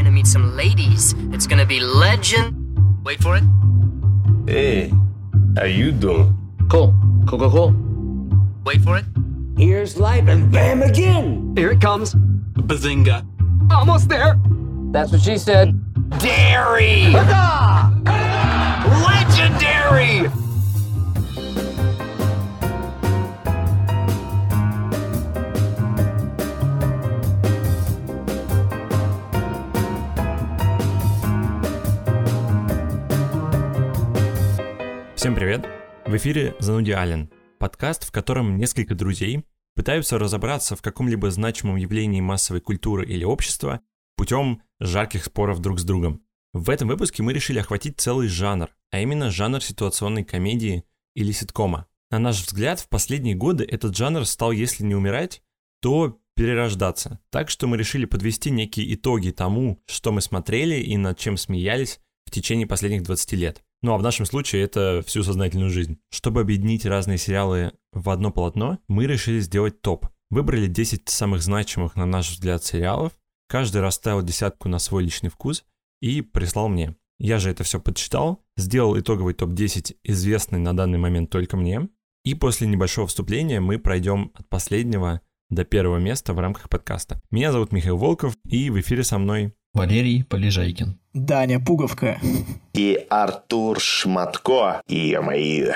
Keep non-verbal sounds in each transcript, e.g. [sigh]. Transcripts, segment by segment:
gonna meet some ladies. It's gonna be legend. Wait for it. Hey, how you doing? Cool. Cool, cool, cool. Wait for it. Here's life, and bam again. Here it comes. Bazinga. Almost there. That's what she said. Dairy! Legendary! Всем привет! В эфире «Зануди Ален» — подкаст, в котором несколько друзей пытаются разобраться в каком-либо значимом явлении массовой культуры или общества путем жарких споров друг с другом. В этом выпуске мы решили охватить целый жанр, а именно жанр ситуационной комедии или ситкома. На наш взгляд, в последние годы этот жанр стал, если не умирать, то перерождаться. Так что мы решили подвести некие итоги тому, что мы смотрели и над чем смеялись в течение последних 20 лет. Ну а в нашем случае это всю сознательную жизнь. Чтобы объединить разные сериалы в одно полотно, мы решили сделать топ. Выбрали 10 самых значимых, на наш взгляд, сериалов. Каждый расставил десятку на свой личный вкус и прислал мне. Я же это все подсчитал, сделал итоговый топ-10, известный на данный момент только мне. И после небольшого вступления мы пройдем от последнего до первого места в рамках подкаста. Меня зовут Михаил Волков, и в эфире со мной Валерий Полежайкин. Даня Пуговка. И Артур Шматко, и мои.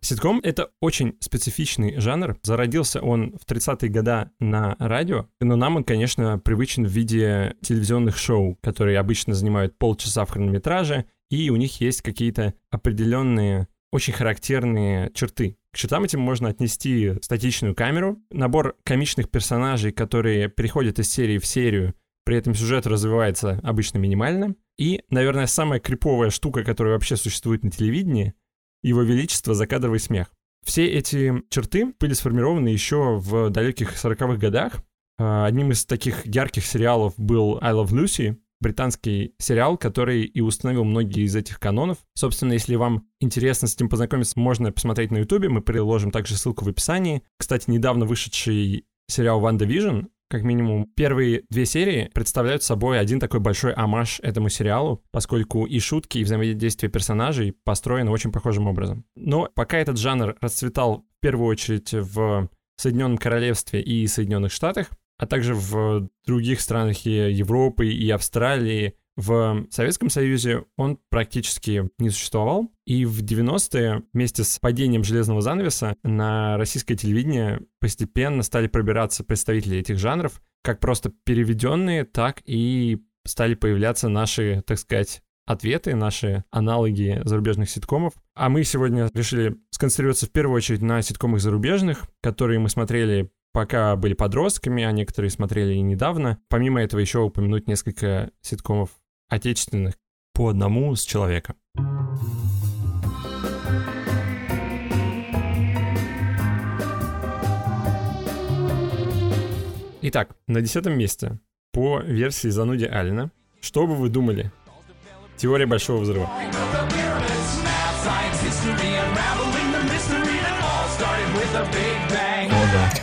Ситком — это очень специфичный жанр. Зародился он в 30-е годы на радио, но нам он, конечно, привычен в виде телевизионных шоу, которые обычно занимают полчаса в хронометраже, и у них есть какие-то определенные, очень характерные черты. К чертам этим можно отнести статичную камеру, набор комичных персонажей, которые переходят из серии в серию, при этом сюжет развивается обычно минимально, и, наверное, самая криповая штука, которая вообще существует на телевидении — его Величество закадровый смех. Все эти черты были сформированы еще в далеких 40-х годах. А, Одним из таких ярких сериалов был I Love Lucy, британский сериал, который и установил многие из этих канонов. Собственно, если вам интересно с этим познакомиться, можно посмотреть на Ютубе, мы приложим также ссылку в описании. Кстати, недавно вышедший сериал Ванда Vision как минимум, первые две серии представляют собой один такой большой амаш этому сериалу, поскольку и шутки, и взаимодействие персонажей построены очень похожим образом. Но пока этот жанр расцветал в первую очередь в Соединенном Королевстве и Соединенных Штатах, а также в других странах и Европы, и Австралии, в Советском Союзе он практически не существовал, и в 90-е вместе с падением железного занавеса на российское телевидение постепенно стали пробираться представители этих жанров, как просто переведенные, так и стали появляться наши, так сказать, ответы, наши аналоги зарубежных ситкомов. А мы сегодня решили сконцентрироваться в первую очередь на ситкомах зарубежных, которые мы смотрели пока были подростками, а некоторые смотрели и недавно. Помимо этого еще упомянуть несколько ситкомов отечественных по одному с человека. Итак, на десятом месте по версии зануди Алина. Что бы вы думали? Теория Большого Взрыва.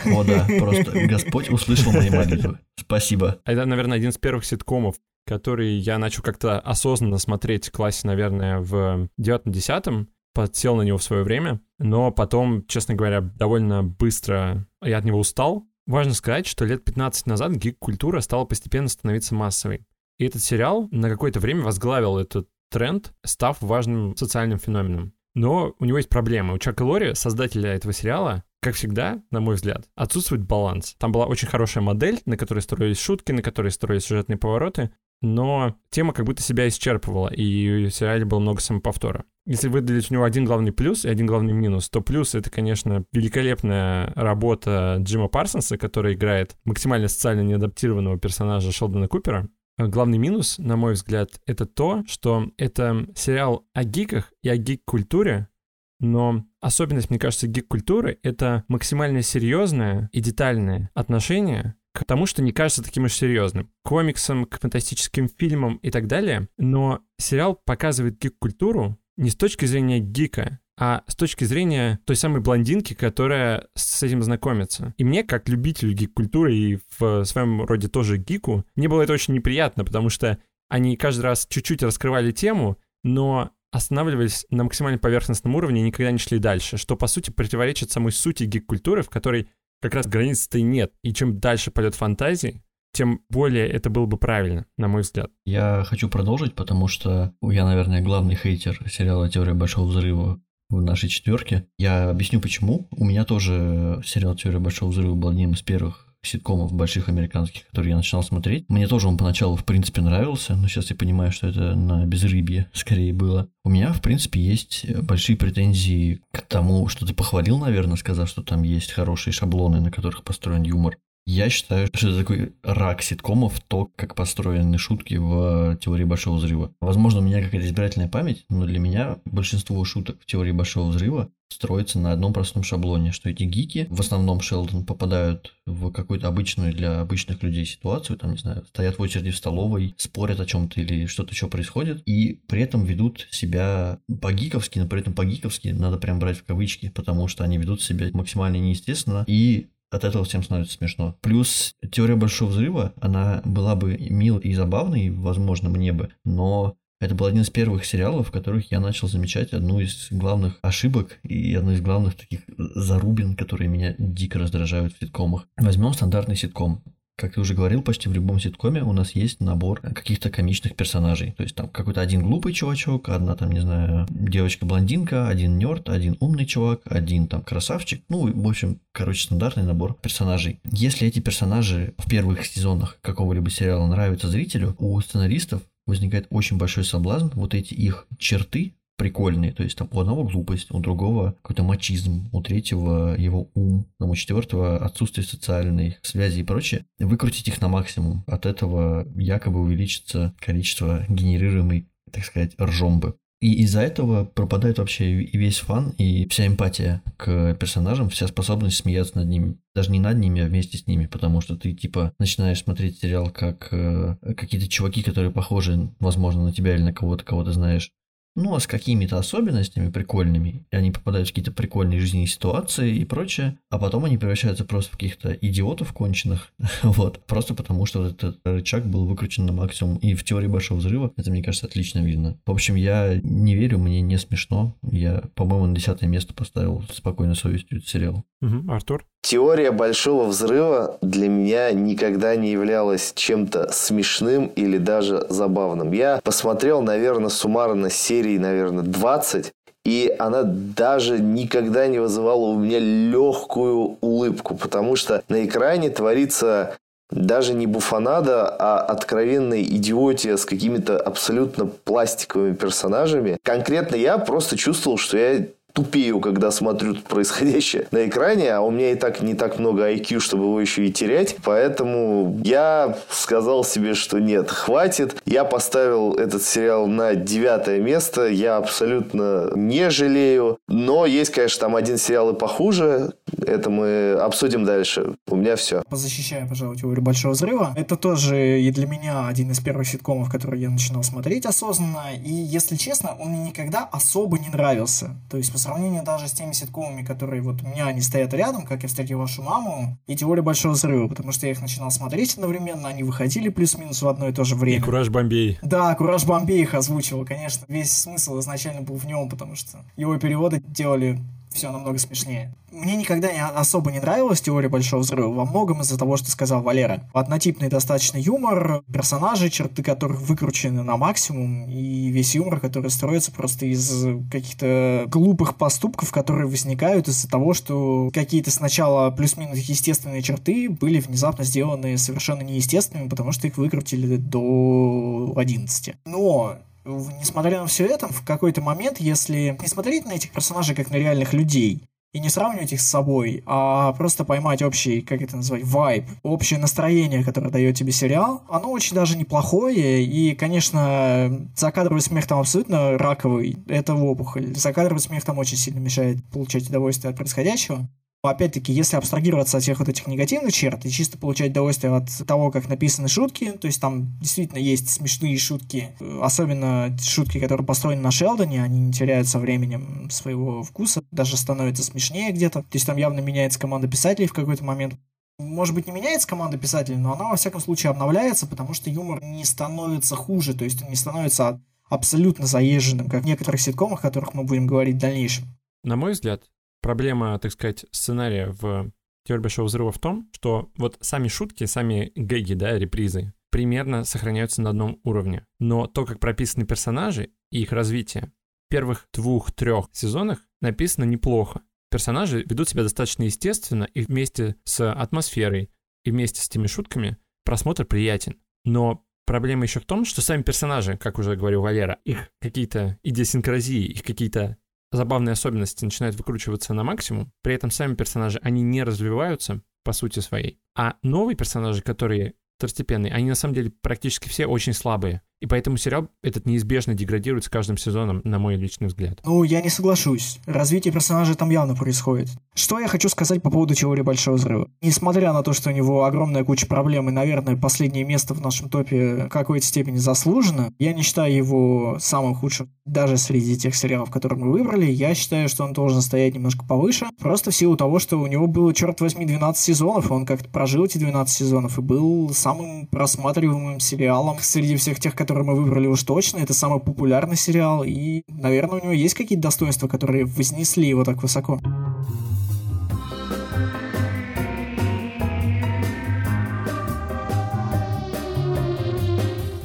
О да, просто Господь услышал мои [laughs] молитвы. Спасибо. Это, наверное, один из первых ситкомов, который я начал как-то осознанно смотреть в классе, наверное, в девятом-десятом, подсел на него в свое время, но потом, честно говоря, довольно быстро я от него устал. Важно сказать, что лет 15 назад гик-культура стала постепенно становиться массовой. И этот сериал на какое-то время возглавил этот тренд, став важным социальным феноменом. Но у него есть проблемы. У Чака Лори, создателя этого сериала, как всегда, на мой взгляд, отсутствует баланс. Там была очень хорошая модель, на которой строились шутки, на которой строились сюжетные повороты, но тема как будто себя исчерпывала, и в сериале было много самоповтора. Если выделить у него один главный плюс и один главный минус, то плюс — это, конечно, великолепная работа Джима Парсонса, который играет максимально социально неадаптированного персонажа Шелдона Купера. Главный минус, на мой взгляд, это то, что это сериал о гиках и о гик-культуре, но особенность, мне кажется, гик-культуры — это максимально серьезное и детальное отношение к тому, что не кажется таким уж серьезным. К комиксам, к фантастическим фильмам и так далее. Но сериал показывает гик-культуру не с точки зрения гика, а с точки зрения той самой блондинки, которая с этим знакомится. И мне, как любителю гик-культуры и в своем роде тоже гику, мне было это очень неприятно, потому что они каждый раз чуть-чуть раскрывали тему, но останавливались на максимально поверхностном уровне и никогда не шли дальше, что, по сути, противоречит самой сути гик-культуры, в которой как раз границ-то и нет. И чем дальше полет фантазии, тем более это было бы правильно, на мой взгляд. Я хочу продолжить, потому что я, наверное, главный хейтер сериала «Теория Большого Взрыва» в нашей четверке. Я объясню почему. У меня тоже сериал «Теория Большого Взрыва» был одним из первых ситкомов больших американских, которые я начинал смотреть. Мне тоже он поначалу, в принципе, нравился, но сейчас я понимаю, что это на безрыбье скорее было. У меня, в принципе, есть большие претензии к тому, что ты похвалил, наверное, сказав, что там есть хорошие шаблоны, на которых построен юмор. Я считаю, что это такой рак ситкомов, то, как построены шутки в теории Большого Взрыва. Возможно, у меня какая-то избирательная память, но для меня большинство шуток в теории Большого Взрыва строится на одном простом шаблоне, что эти гики, в основном Шелдон, попадают в какую-то обычную для обычных людей ситуацию, там, не знаю, стоят в очереди в столовой, спорят о чем-то или что-то еще происходит, и при этом ведут себя по-гиковски, но при этом по-гиковски надо прям брать в кавычки, потому что они ведут себя максимально неестественно и от этого всем становится смешно. Плюс теория большого взрыва, она была бы милой и забавной, возможно, мне бы, но это был один из первых сериалов, в которых я начал замечать одну из главных ошибок и одну из главных таких зарубин, которые меня дико раздражают в ситкомах. Возьмем стандартный ситком. Как ты уже говорил, почти в любом ситкоме у нас есть набор каких-то комичных персонажей. То есть там какой-то один глупый чувачок, одна там, не знаю, девочка-блондинка, один нерд, один умный чувак, один там красавчик. Ну, в общем, короче, стандартный набор персонажей. Если эти персонажи в первых сезонах какого-либо сериала нравятся зрителю, у сценаристов возникает очень большой соблазн вот эти их черты прикольные. То есть там у одного глупость, у другого какой-то мачизм, у третьего его ум, там, у четвертого отсутствие социальной связи и прочее. Выкрутить их на максимум. От этого якобы увеличится количество генерируемой, так сказать, ржомбы. И из-за этого пропадает вообще и весь фан, и вся эмпатия к персонажам, вся способность смеяться над ними. Даже не над ними, а вместе с ними, потому что ты, типа, начинаешь смотреть сериал как э, какие-то чуваки, которые похожи, возможно, на тебя или на кого-то, кого ты знаешь, ну, а с какими-то особенностями прикольными, и они попадают в какие-то прикольные жизненные ситуации и прочее, а потом они превращаются просто в каких-то идиотов конченых, [laughs] вот, просто потому что вот этот рычаг был выкручен на максимум, и в теории Большого Взрыва. Это, мне кажется, отлично видно. В общем, я не верю, мне не смешно, я, по-моему, на десятое место поставил спокойной совестью этот сериал. Артур? Теория большого взрыва для меня никогда не являлась чем-то смешным или даже забавным. Я посмотрел, наверное, суммарно серии, наверное, 20, и она даже никогда не вызывала у меня легкую улыбку, потому что на экране творится даже не буфанада, а откровенная идиотия с какими-то абсолютно пластиковыми персонажами. Конкретно я просто чувствовал, что я тупею, когда смотрю происходящее на экране, а у меня и так не так много IQ, чтобы его еще и терять. Поэтому я сказал себе, что нет, хватит. Я поставил этот сериал на девятое место. Я абсолютно не жалею. Но есть, конечно, там один сериал и похуже. Это мы обсудим дальше. У меня все. Позащищаю, пожалуй, теорию Большого Взрыва. Это тоже и для меня один из первых ситкомов, который я начинал смотреть осознанно. И, если честно, он мне никогда особо не нравился. То есть, сравнению даже с теми ситкомами, которые вот у меня они стоят рядом, как я встретил вашу маму, и теория Большого Взрыва, потому что я их начинал смотреть одновременно, они выходили плюс-минус в одно и то же время. И Кураж Бомбей. Да, Кураж Бомбей их озвучивал, конечно. Весь смысл изначально был в нем, потому что его переводы делали все намного смешнее. Мне никогда не, особо не нравилась теория Большого Взрыва, во многом из-за того, что сказал Валера. Однотипный достаточно юмор, персонажи, черты которых выкручены на максимум, и весь юмор, который строится просто из каких-то глупых поступков, которые возникают из-за того, что какие-то сначала плюс-минус естественные черты были внезапно сделаны совершенно неестественными, потому что их выкрутили до 11. Но несмотря на все это, в какой-то момент, если не смотреть на этих персонажей как на реальных людей, и не сравнивать их с собой, а просто поймать общий, как это назвать, вайб, общее настроение, которое дает тебе сериал, оно очень даже неплохое, и, конечно, закадровый смех там абсолютно раковый, это в опухоль. Закадровый смех там очень сильно мешает получать удовольствие от происходящего. Опять-таки, если абстрагироваться от всех вот этих негативных черт и чисто получать удовольствие от того, как написаны шутки, то есть там действительно есть смешные шутки, особенно шутки, которые построены на Шелдоне, они не теряют со временем своего вкуса, даже становятся смешнее где-то. То есть там явно меняется команда писателей в какой-то момент может быть, не меняется команда писателей, но она, во всяком случае, обновляется, потому что юмор не становится хуже, то есть он не становится абсолютно заезженным, как в некоторых ситкомах, о которых мы будем говорить в дальнейшем. На мой взгляд, проблема, так сказать, сценария в «Теории Большого Взрыва» в том, что вот сами шутки, сами гэги, да, репризы, примерно сохраняются на одном уровне. Но то, как прописаны персонажи и их развитие, в первых двух-трех сезонах написано неплохо персонажи ведут себя достаточно естественно, и вместе с атмосферой, и вместе с теми шутками просмотр приятен. Но проблема еще в том, что сами персонажи, как уже говорил Валера, их какие-то идиосинкразии, их какие-то забавные особенности начинают выкручиваться на максимум, при этом сами персонажи, они не развиваются по сути своей. А новые персонажи, которые второстепенные, они на самом деле практически все очень слабые. И поэтому сериал этот неизбежно деградирует с каждым сезоном, на мой личный взгляд. Ну, я не соглашусь. Развитие персонажа там явно происходит. Что я хочу сказать по поводу теории Большого Взрыва? Несмотря на то, что у него огромная куча проблем и, наверное, последнее место в нашем топе в какой-то степени заслужено, я не считаю его самым худшим даже среди тех сериалов, которые мы выбрали. Я считаю, что он должен стоять немножко повыше, просто в силу того, что у него было, черт возьми, 12 сезонов, он как-то прожил эти 12 сезонов и был самым просматриваемым сериалом среди всех тех, которые мы выбрали уж точно. Это самый популярный сериал, и, наверное, у него есть какие-то достоинства, которые вознесли его так высоко.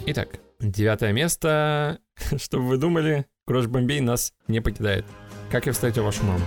Итак, девятое место. [laughs] Что вы думали, Крош Бомбей нас не покидает. Как я встретил вашу маму?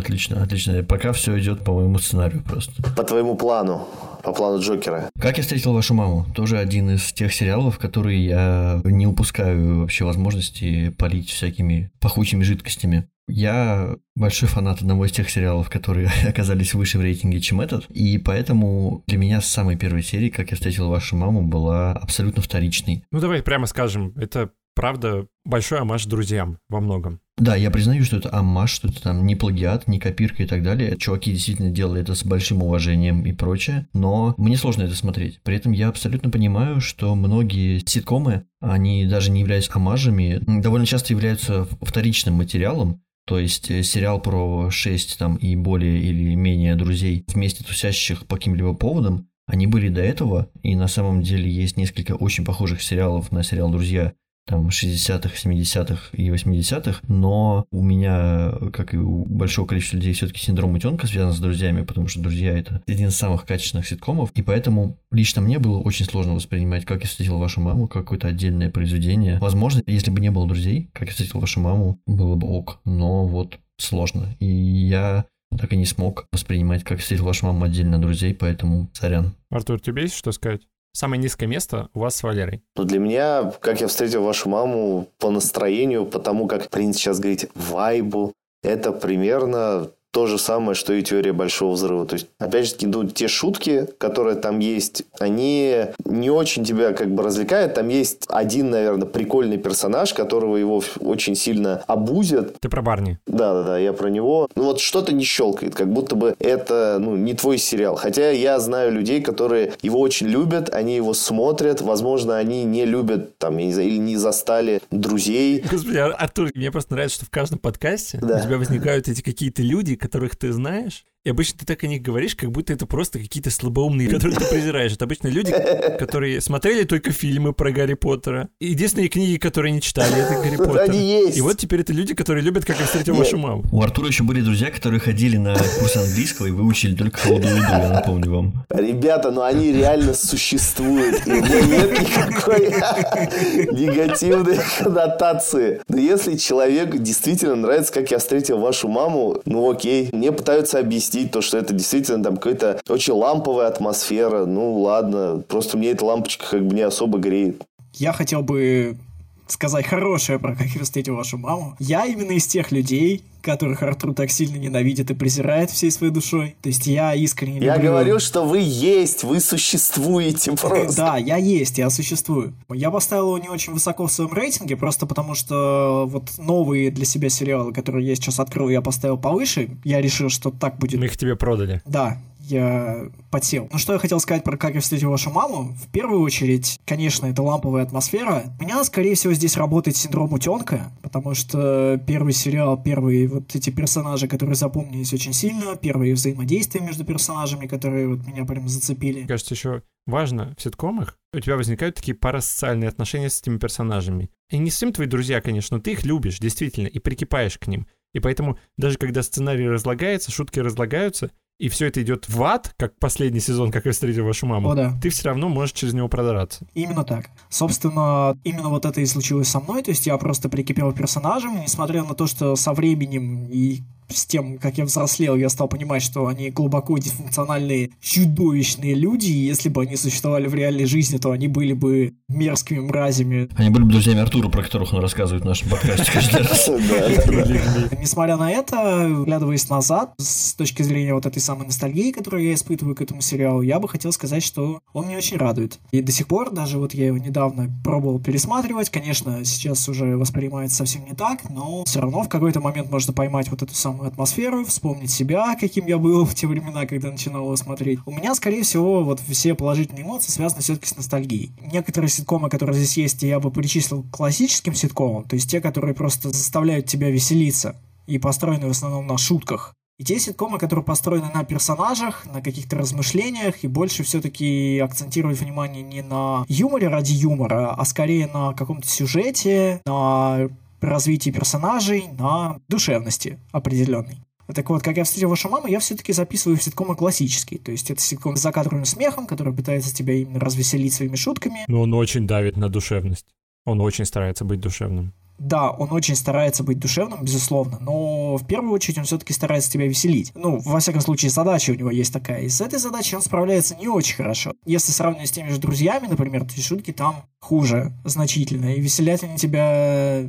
Отлично, отлично. Пока все идет по моему сценарию просто. По твоему плану, по плану Джокера. Как я встретил вашу маму? Тоже один из тех сериалов, которые я не упускаю вообще возможности полить всякими пахучими жидкостями. Я большой фанат одного из тех сериалов, которые [laughs] оказались выше в рейтинге, чем этот, и поэтому для меня с самой первой серии, как я встретил вашу маму, была абсолютно вторичной. Ну давай прямо скажем, это правда большой амаш друзьям во многом. Да, я признаю, что это амаш, что это там не плагиат, не копирка и так далее. Чуваки действительно делали это с большим уважением и прочее, но мне сложно это смотреть. При этом я абсолютно понимаю, что многие ситкомы, они даже не являются амажами, довольно часто являются вторичным материалом, то есть э, сериал про 6 там и более или менее друзей вместе тусящих по каким-либо поводам, они были до этого, и на самом деле есть несколько очень похожих сериалов на сериал «Друзья», там 60-х, 70-х и 80-х, но у меня, как и у большого количества людей, все-таки синдром утенка связан с друзьями, потому что друзья это один из самых качественных ситкомов, и поэтому лично мне было очень сложно воспринимать, как я встретил вашу маму, какое-то отдельное произведение. Возможно, если бы не было друзей, как я встретил вашу маму, было бы ок, но вот сложно. И я так и не смог воспринимать, как встретил вашу маму отдельно друзей, поэтому сорян. Артур, тебе есть что сказать? Самое низкое место у вас с Валерой? Ну, для меня, как я встретил вашу маму по настроению, потому как принято сейчас говорить вайбу, это примерно то же самое, что и теория большого взрыва. То есть, опять же, ну, те шутки, которые там есть, они не очень тебя как бы развлекают. Там есть один, наверное, прикольный персонаж, которого его очень сильно обузят. Ты про Барни? Да, да, да, я про него. Ну вот что-то не щелкает, как будто бы это ну, не твой сериал. Хотя я знаю людей, которые его очень любят, они его смотрят. Возможно, они не любят там, я не знаю, или не застали друзей. Господи, Артур, мне просто нравится, что в каждом подкасте да. у тебя возникают эти какие-то люди, которых ты знаешь, и обычно ты так о них говоришь, как будто это просто какие-то слабоумные, [laughs] которых ты презираешь. Это обычно люди, которые смотрели только фильмы про Гарри Поттера. И единственные книги, которые не читали, это Гарри Поттер. Они есть. И вот теперь это люди, которые любят «Как я встретил вашу маму». У Артура еще были друзья, которые ходили на курс английского и выучили только холодную еду, я напомню вам. Ребята, ну они реально существуют. И нет никакой [laughs] негативной коннотации. Но если человеку действительно нравится, как я встретил вашу маму, ну окей. Мне пытаются объяснить объяснить то, что это действительно там какая-то очень ламповая атмосфера. Ну, ладно, просто мне эта лампочка как бы не особо греет. Я хотел бы сказать хорошее про «Как я встретил вашу маму». Я именно из тех людей, которых Артур так сильно ненавидит и презирает всей своей душой. То есть я искренне Я люблю... говорю, что вы есть, вы существуете [laughs] просто. Да, я есть, я существую. Я поставил его не очень высоко в своем рейтинге, просто потому что вот новые для себя сериалы, которые я сейчас открыл, я поставил повыше. Я решил, что так будет. Мы их тебе продали. Да, я подсел. Ну что я хотел сказать про «Как я встретил вашу маму»? В первую очередь, конечно, это ламповая атмосфера. У меня, скорее всего, здесь работает синдром утенка, потому что первый сериал, первые вот эти персонажи, которые запомнились очень сильно, первые взаимодействия между персонажами, которые вот меня прям зацепили. Кажется, еще важно в ситкомах, у тебя возникают такие парасоциальные отношения с этими персонажами. И не всем твои друзья, конечно, но ты их любишь, действительно, и прикипаешь к ним. И поэтому даже когда сценарий разлагается, шутки разлагаются, и все это идет в ад, как последний сезон, как я встретил вашу маму, О, да. ты все равно можешь через него продраться. Именно так. Собственно, именно вот это и случилось со мной, то есть я просто прикипел к персонажам, несмотря на то, что со временем и с тем, как я взрослел, я стал понимать, что они глубоко дисфункциональные, чудовищные люди, и если бы они существовали в реальной жизни, то они были бы мерзкими мразями. Они были бы друзьями Артура, про которых он рассказывает в нашем подкасте каждый [laughs] раз. Несмотря на это, глядываясь назад, с точки зрения вот этой самой ностальгии, которую я испытываю к этому сериалу, я бы хотел сказать, что он меня очень радует. И до сих пор, даже вот я его недавно пробовал пересматривать, конечно, сейчас уже воспринимается совсем не так, но все равно в какой-то момент можно поймать вот эту самую атмосферу, вспомнить себя, каким я был [laughs] в те времена, когда начинал его смотреть. У меня, скорее всего, вот все положительные эмоции связаны все-таки с ностальгией. Некоторые ситкомы, которые здесь есть, я бы причислил к классическим ситкомам, то есть те, которые просто заставляют тебя веселиться и построены в основном на шутках. И те ситкомы, которые построены на персонажах, на каких-то размышлениях, и больше все-таки акцентируют внимание не на юморе ради юмора, а скорее на каком-то сюжете, на развитии персонажей, на душевности определенной. Так вот, как я встретил вашу маму, я все-таки записываю ситкомы классические. То есть это ситком с закадровым смехом, который пытается тебя именно развеселить своими шутками. Но он очень давит на душевность. Он очень старается быть душевным. Да, он очень старается быть душевным, безусловно, но в первую очередь он все-таки старается тебя веселить. Ну, во всяком случае, задача у него есть такая. И с этой задачей он справляется не очень хорошо. Если сравнивать с теми же друзьями, например, то шутки там хуже значительно. И веселят они тебя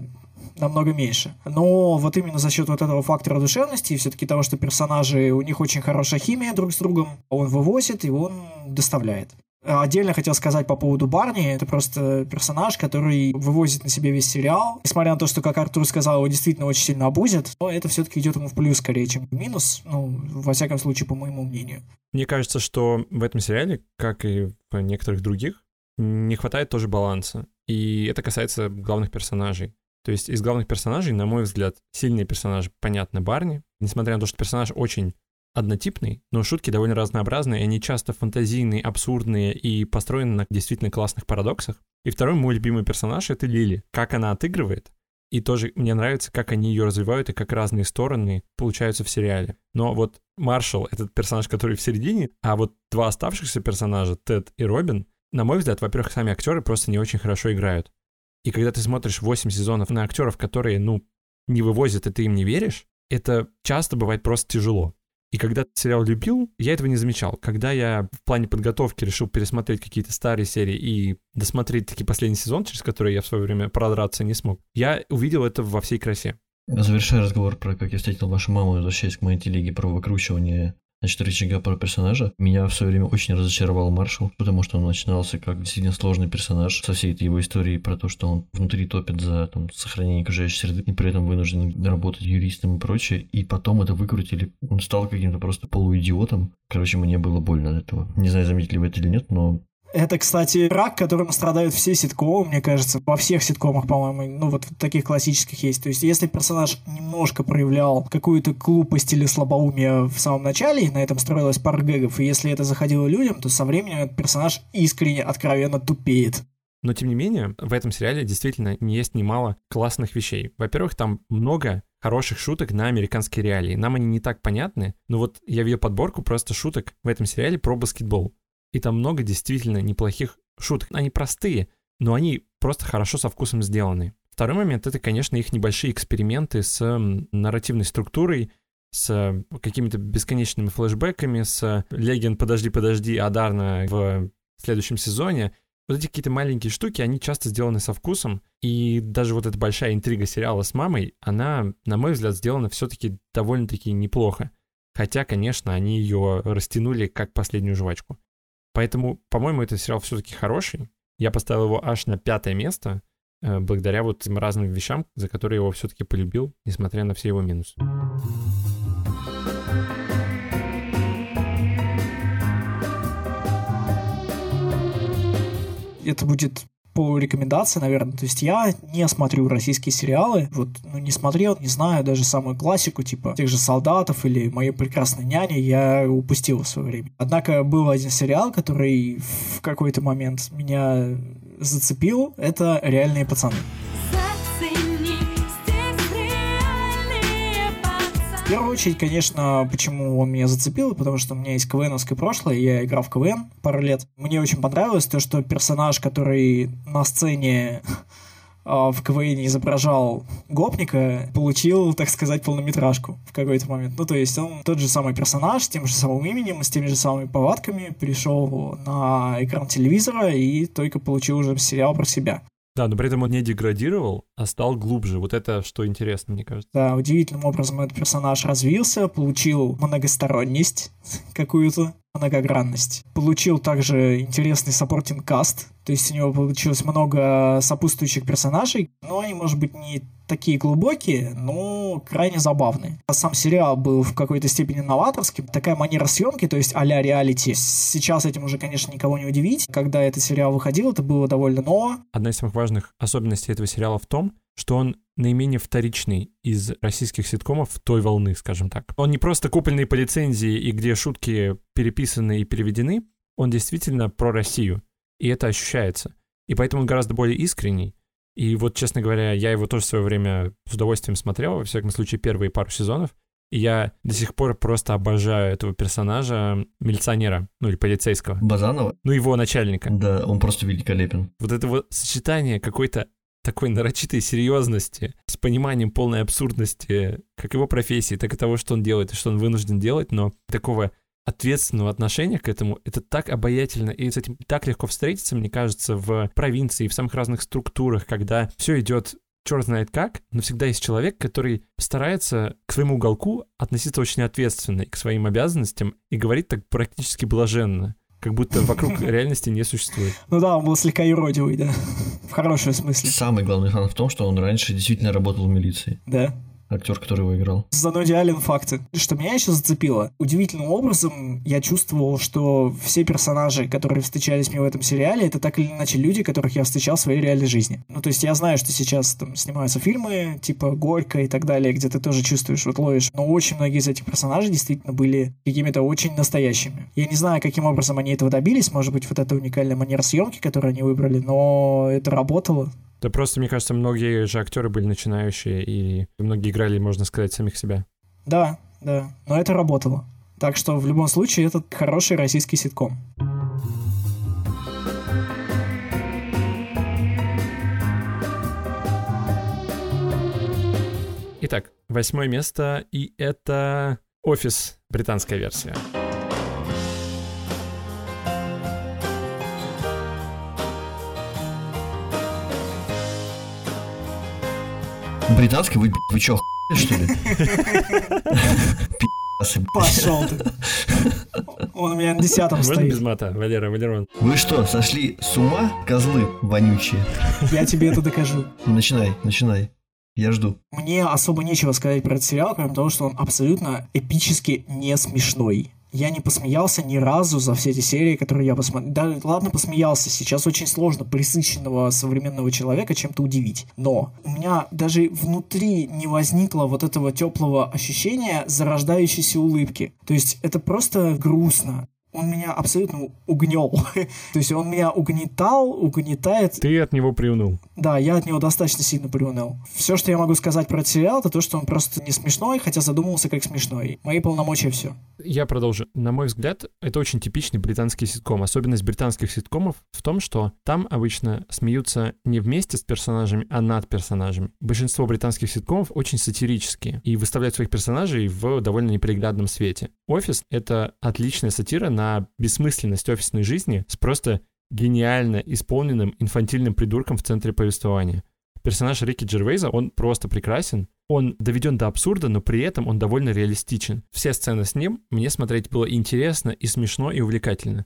намного меньше. Но вот именно за счет вот этого фактора душевности и все-таки того, что персонажи, у них очень хорошая химия друг с другом, он вывозит и он доставляет. Отдельно хотел сказать по поводу Барни. Это просто персонаж, который вывозит на себе весь сериал. Несмотря на то, что, как Артур сказал, его действительно очень сильно обузят, но это все-таки идет ему в плюс скорее, чем в минус. Ну, во всяком случае, по моему мнению. Мне кажется, что в этом сериале, как и в некоторых других, не хватает тоже баланса. И это касается главных персонажей. То есть из главных персонажей, на мой взгляд, сильные персонажи, понятно, Барни. Несмотря на то, что персонаж очень однотипный, но шутки довольно разнообразные, они часто фантазийные, абсурдные и построены на действительно классных парадоксах. И второй мой любимый персонаж — это Лили. Как она отыгрывает, и тоже мне нравится, как они ее развивают и как разные стороны получаются в сериале. Но вот Маршал — этот персонаж, который в середине, а вот два оставшихся персонажа, Тед и Робин, на мой взгляд, во-первых, сами актеры просто не очень хорошо играют. И когда ты смотришь 8 сезонов на актеров, которые, ну, не вывозят, и ты им не веришь, это часто бывает просто тяжело. И когда сериал любил, я этого не замечал. Когда я в плане подготовки решил пересмотреть какие-то старые серии и досмотреть таки последний сезон, через который я в свое время продраться не смог, я увидел это во всей красе. Завершая разговор про «Как я встретил вашу маму», возвращаясь к моей телеге про выкручивание значит, рычага про персонажа. Меня в свое время очень разочаровал Маршал, потому что он начинался как действительно сложный персонаж со всей этой его историей про то, что он внутри топит за там, сохранение окружающей среды и при этом вынужден работать юристом и прочее. И потом это выкрутили. Он стал каким-то просто полуидиотом. Короче, мне было больно от этого. Не знаю, заметили вы это или нет, но это, кстати, рак, которым страдают все ситкомы, мне кажется. Во всех ситкомах, по-моему, ну вот таких классических есть. То есть, если персонаж немножко проявлял какую-то глупость или слабоумие в самом начале, и на этом строилась пара гэгов, и если это заходило людям, то со временем этот персонаж искренне, откровенно тупеет. Но, тем не менее, в этом сериале действительно есть немало классных вещей. Во-первых, там много хороших шуток на американские реалии. Нам они не так понятны, но вот я видел подборку просто шуток в этом сериале про баскетбол. И там много действительно неплохих шуток. Они простые, но они просто хорошо со вкусом сделаны. Второй момент — это, конечно, их небольшие эксперименты с нарративной структурой, с какими-то бесконечными флешбэками, с «Леген, подожди, подожди, Адарна» в следующем сезоне. Вот эти какие-то маленькие штуки, они часто сделаны со вкусом, и даже вот эта большая интрига сериала с мамой, она, на мой взгляд, сделана все-таки довольно-таки неплохо. Хотя, конечно, они ее растянули как последнюю жвачку. Поэтому, по-моему, этот сериал все-таки хороший. Я поставил его аж на пятое место, э, благодаря вот этим разным вещам, за которые его все-таки полюбил, несмотря на все его минусы. Это будет по рекомендации, наверное. То есть я не смотрю российские сериалы. Вот, ну, не смотрел, не знаю, даже самую классику, типа тех же солдатов или моей прекрасной няни я упустил в свое время. Однако был один сериал, который в какой-то момент меня зацепил. Это «Реальные пацаны». Первую очередь, конечно, почему он меня зацепил, потому что у меня есть КВНовское прошлое, я играл в КВН пару лет. Мне очень понравилось то, что персонаж, который на сцене [laughs] а, в КВН изображал гопника, получил, так сказать, полнометражку в какой-то момент. Ну, то есть он тот же самый персонаж, с тем же самым именем, с теми же самыми повадками пришел на экран телевизора и только получил уже сериал про себя. Да, но при этом он не деградировал, а стал глубже. Вот это что интересно, мне кажется. Да, удивительным образом этот персонаж развился, получил многосторонность [laughs] какую-то, многогранность. Получил также интересный supporting cast, то есть у него получилось много сопутствующих персонажей, но они, может быть, не такие глубокие, но крайне забавные. Сам сериал был в какой-то степени новаторским. Такая манера съемки, то есть а-ля реалити. Сейчас этим уже, конечно, никого не удивить. Когда этот сериал выходил, это было довольно ново. Одна из самых важных особенностей этого сериала в том, что он наименее вторичный из российских ситкомов той волны, скажем так. Он не просто купленный по лицензии и где шутки переписаны и переведены, он действительно про Россию, и это ощущается. И поэтому он гораздо более искренний, и вот, честно говоря, я его тоже в свое время с удовольствием смотрел, во всяком случае, первые пару сезонов. И я до сих пор просто обожаю этого персонажа, милиционера, ну или полицейского. Базанова? Ну, его начальника. Да, он просто великолепен. Вот это вот сочетание какой-то такой нарочитой серьезности с пониманием полной абсурдности как его профессии, так и того, что он делает и что он вынужден делать, но такого ответственного отношения к этому, это так обаятельно, и с этим так легко встретиться, мне кажется, в провинции, в самых разных структурах, когда все идет черт знает как, но всегда есть человек, который старается к своему уголку относиться очень ответственно и к своим обязанностям и говорит так практически блаженно, как будто вокруг [laughs] реальности не существует. Ну да, он был слегка юродивый, да, в хорошем смысле. Самый главный фан в том, что он раньше действительно работал в милиции. Да актер, который его играл. Зато идеален факты. Что меня еще зацепило, удивительным образом я чувствовал, что все персонажи, которые встречались мне в этом сериале, это так или иначе люди, которых я встречал в своей реальной жизни. Ну, то есть я знаю, что сейчас там снимаются фильмы, типа «Горько» и так далее, где ты тоже чувствуешь, вот ловишь. Но очень многие из этих персонажей действительно были какими-то очень настоящими. Я не знаю, каким образом они этого добились, может быть, вот эта уникальная манера съемки, которую они выбрали, но это работало. Да просто, мне кажется, многие же актеры были начинающие, и многие играли, можно сказать, самих себя. Да, да, но это работало. Так что в любом случае это хороший российский ситком. Итак, восьмое место, и это «Офис», британская версия. Британский? Вы, вы чё, что ли? [laughs] Пошел ты. Он у меня на десятом стоит. без мата, Валера, Валерон. Вы что, сошли с ума, козлы вонючие? Я тебе это докажу. Начинай, начинай. Я жду. Мне особо нечего сказать про этот сериал, кроме того, что он абсолютно эпически не смешной. Я не посмеялся ни разу за все эти серии, которые я посмотрел. Да, ладно, посмеялся. Сейчас очень сложно присыщенного современного человека чем-то удивить. Но у меня даже внутри не возникло вот этого теплого ощущения зарождающейся улыбки. То есть это просто грустно он меня абсолютно угнел. [laughs] То есть он меня угнетал, угнетает. Ты от него приунул. Да, я от него достаточно сильно приуныл. Все, что я могу сказать про сериал, это то, что он просто не смешной, хотя задумывался как смешной. Мои полномочия все. Я продолжу. На мой взгляд, это очень типичный британский ситком. Особенность британских ситкомов в том, что там обычно смеются не вместе с персонажами, а над персонажами. Большинство британских ситкомов очень сатирические и выставляют своих персонажей в довольно неприглядном свете. «Офис» — это отличная сатира на бессмысленность офисной жизни с просто гениально исполненным инфантильным придурком в центре повествования. Персонаж Рики Джервейза, он просто прекрасен. Он доведен до абсурда, но при этом он довольно реалистичен. Все сцены с ним мне смотреть было интересно и смешно и увлекательно.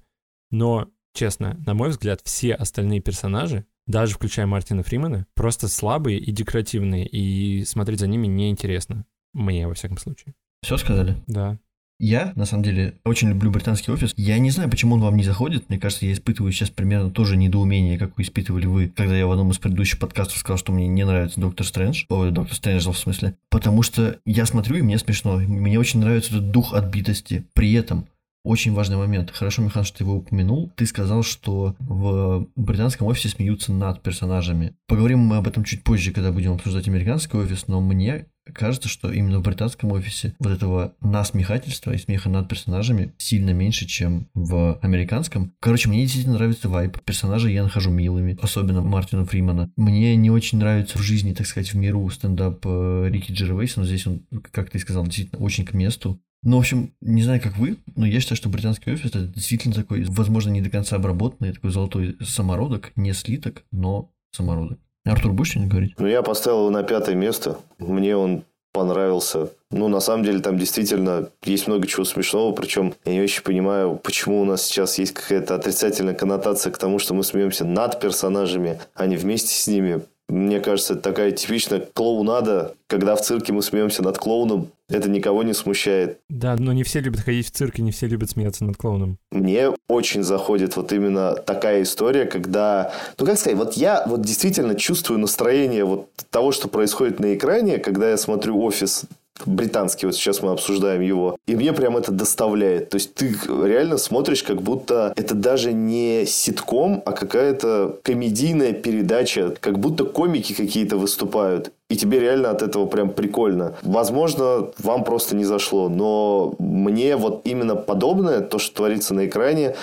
Но, честно, на мой взгляд, все остальные персонажи, даже включая Мартина Фримена, просто слабые и декоративные, и смотреть за ними неинтересно. Мне, во всяком случае. Все сказали? Да. Я, на самом деле, очень люблю британский офис. Я не знаю, почему он вам не заходит. Мне кажется, я испытываю сейчас примерно тоже недоумение, как вы испытывали вы, когда я в одном из предыдущих подкастов сказал, что мне не нравится Доктор Стрэндж. Ой, Доктор Стрэндж в смысле. Потому что я смотрю, и мне смешно. Мне очень нравится этот дух отбитости. При этом очень важный момент. Хорошо, Михан, что ты его упомянул. Ты сказал, что в британском офисе смеются над персонажами. Поговорим мы об этом чуть позже, когда будем обсуждать американский офис, но мне кажется, что именно в британском офисе вот этого насмехательства и смеха над персонажами сильно меньше, чем в американском. Короче, мне действительно нравится вайп. Персонажи я нахожу милыми, особенно Мартина Фримана. Мне не очень нравится в жизни, так сказать, в миру стендап э, Рики Джервейса, но здесь он, как ты сказал, действительно очень к месту. Ну, в общем, не знаю, как вы, но я считаю, что британский офис это действительно такой, возможно, не до конца обработанный, такой золотой самородок, не слиток, но самородок. Артур, будешь что-нибудь говорить? Ну, я поставил его на пятое место. Мне он понравился. Ну, на самом деле, там действительно есть много чего смешного, причем я не очень понимаю, почему у нас сейчас есть какая-то отрицательная коннотация к тому, что мы смеемся над персонажами, а не вместе с ними. Мне кажется, это такая типичная клоунада, когда в цирке мы смеемся над клоуном, это никого не смущает. Да, но не все любят ходить в цирк, и не все любят смеяться над клоуном. Мне очень заходит вот именно такая история, когда, ну как сказать, вот я вот действительно чувствую настроение вот того, что происходит на экране, когда я смотрю офис британский, вот сейчас мы обсуждаем его, и мне прям это доставляет. То есть ты реально смотришь, как будто это даже не ситком, а какая-то комедийная передача, как будто комики какие-то выступают. И тебе реально от этого прям прикольно. Возможно, вам просто не зашло, но мне вот именно подобное, то, что творится на экране,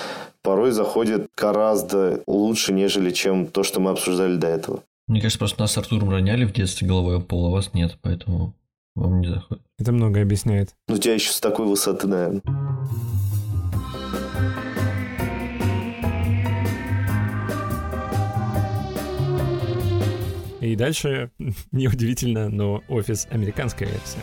порой заходит гораздо лучше, нежели чем то, что мы обсуждали до этого. Мне кажется, просто нас с Артуром роняли в детстве головой об пол, а вас нет, поэтому вам не заходит. Это многое объясняет. Ну, у тебя еще с такой высоты, наверное. И дальше, [laughs] неудивительно, но офис американской версии.